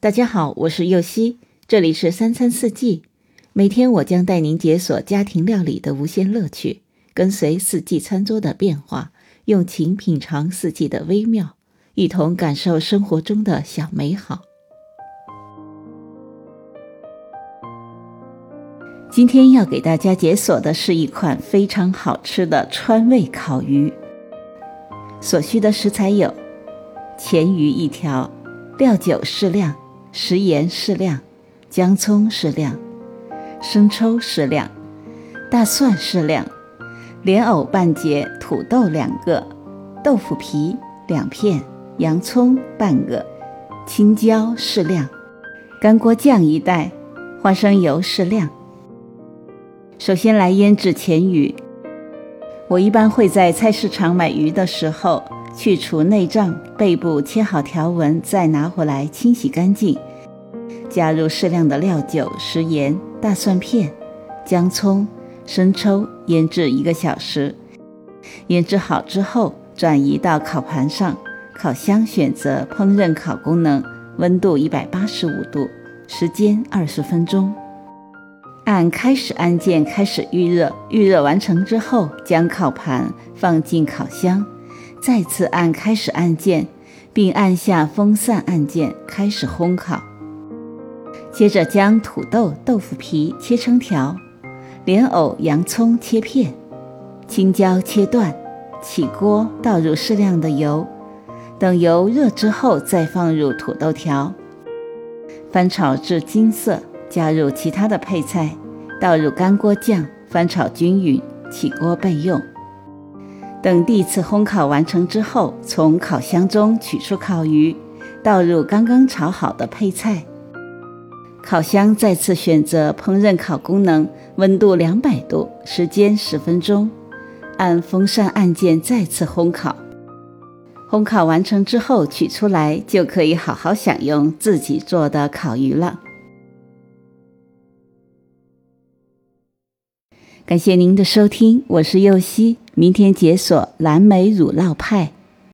大家好，我是右希，这里是三餐四季。每天我将带您解锁家庭料理的无限乐趣，跟随四季餐桌的变化，用情品尝四季的微妙，一同感受生活中的小美好。今天要给大家解锁的是一款非常好吃的川味烤鱼。所需的食材有：黔鱼一条，料酒适量。食盐适量，姜葱适量，生抽适量，大蒜适量，莲藕半截，土豆两个，豆腐皮两片，洋葱半个，青椒适量，干锅酱一袋，花生油适量。首先来腌制黔鱼，我一般会在菜市场买鱼的时候。去除内脏，背部切好条纹，再拿回来清洗干净。加入适量的料酒、食盐、大蒜片、姜葱、生抽，腌制一个小时。腌制好之后，转移到烤盘上。烤箱选择烹饪烤功能，温度一百八十五度，时间二十分钟。按开始按键开始预热，预热完成之后，将烤盘放进烤箱。再次按开始按键，并按下风扇按键，开始烘烤。接着将土豆、豆腐皮切成条，莲藕、洋葱切片，青椒切断。起锅，倒入适量的油，等油热之后，再放入土豆条，翻炒至金色，加入其他的配菜，倒入干锅酱，翻炒均匀，起锅备用。等第一次烘烤完成之后，从烤箱中取出烤鱼，倒入刚刚炒好的配菜。烤箱再次选择烹饪烤功能，温度两百度，时间十分钟。按风扇按键再次烘烤。烘烤完成之后取出来，就可以好好享用自己做的烤鱼了。感谢您的收听，我是右希。明天解锁蓝莓乳酪派。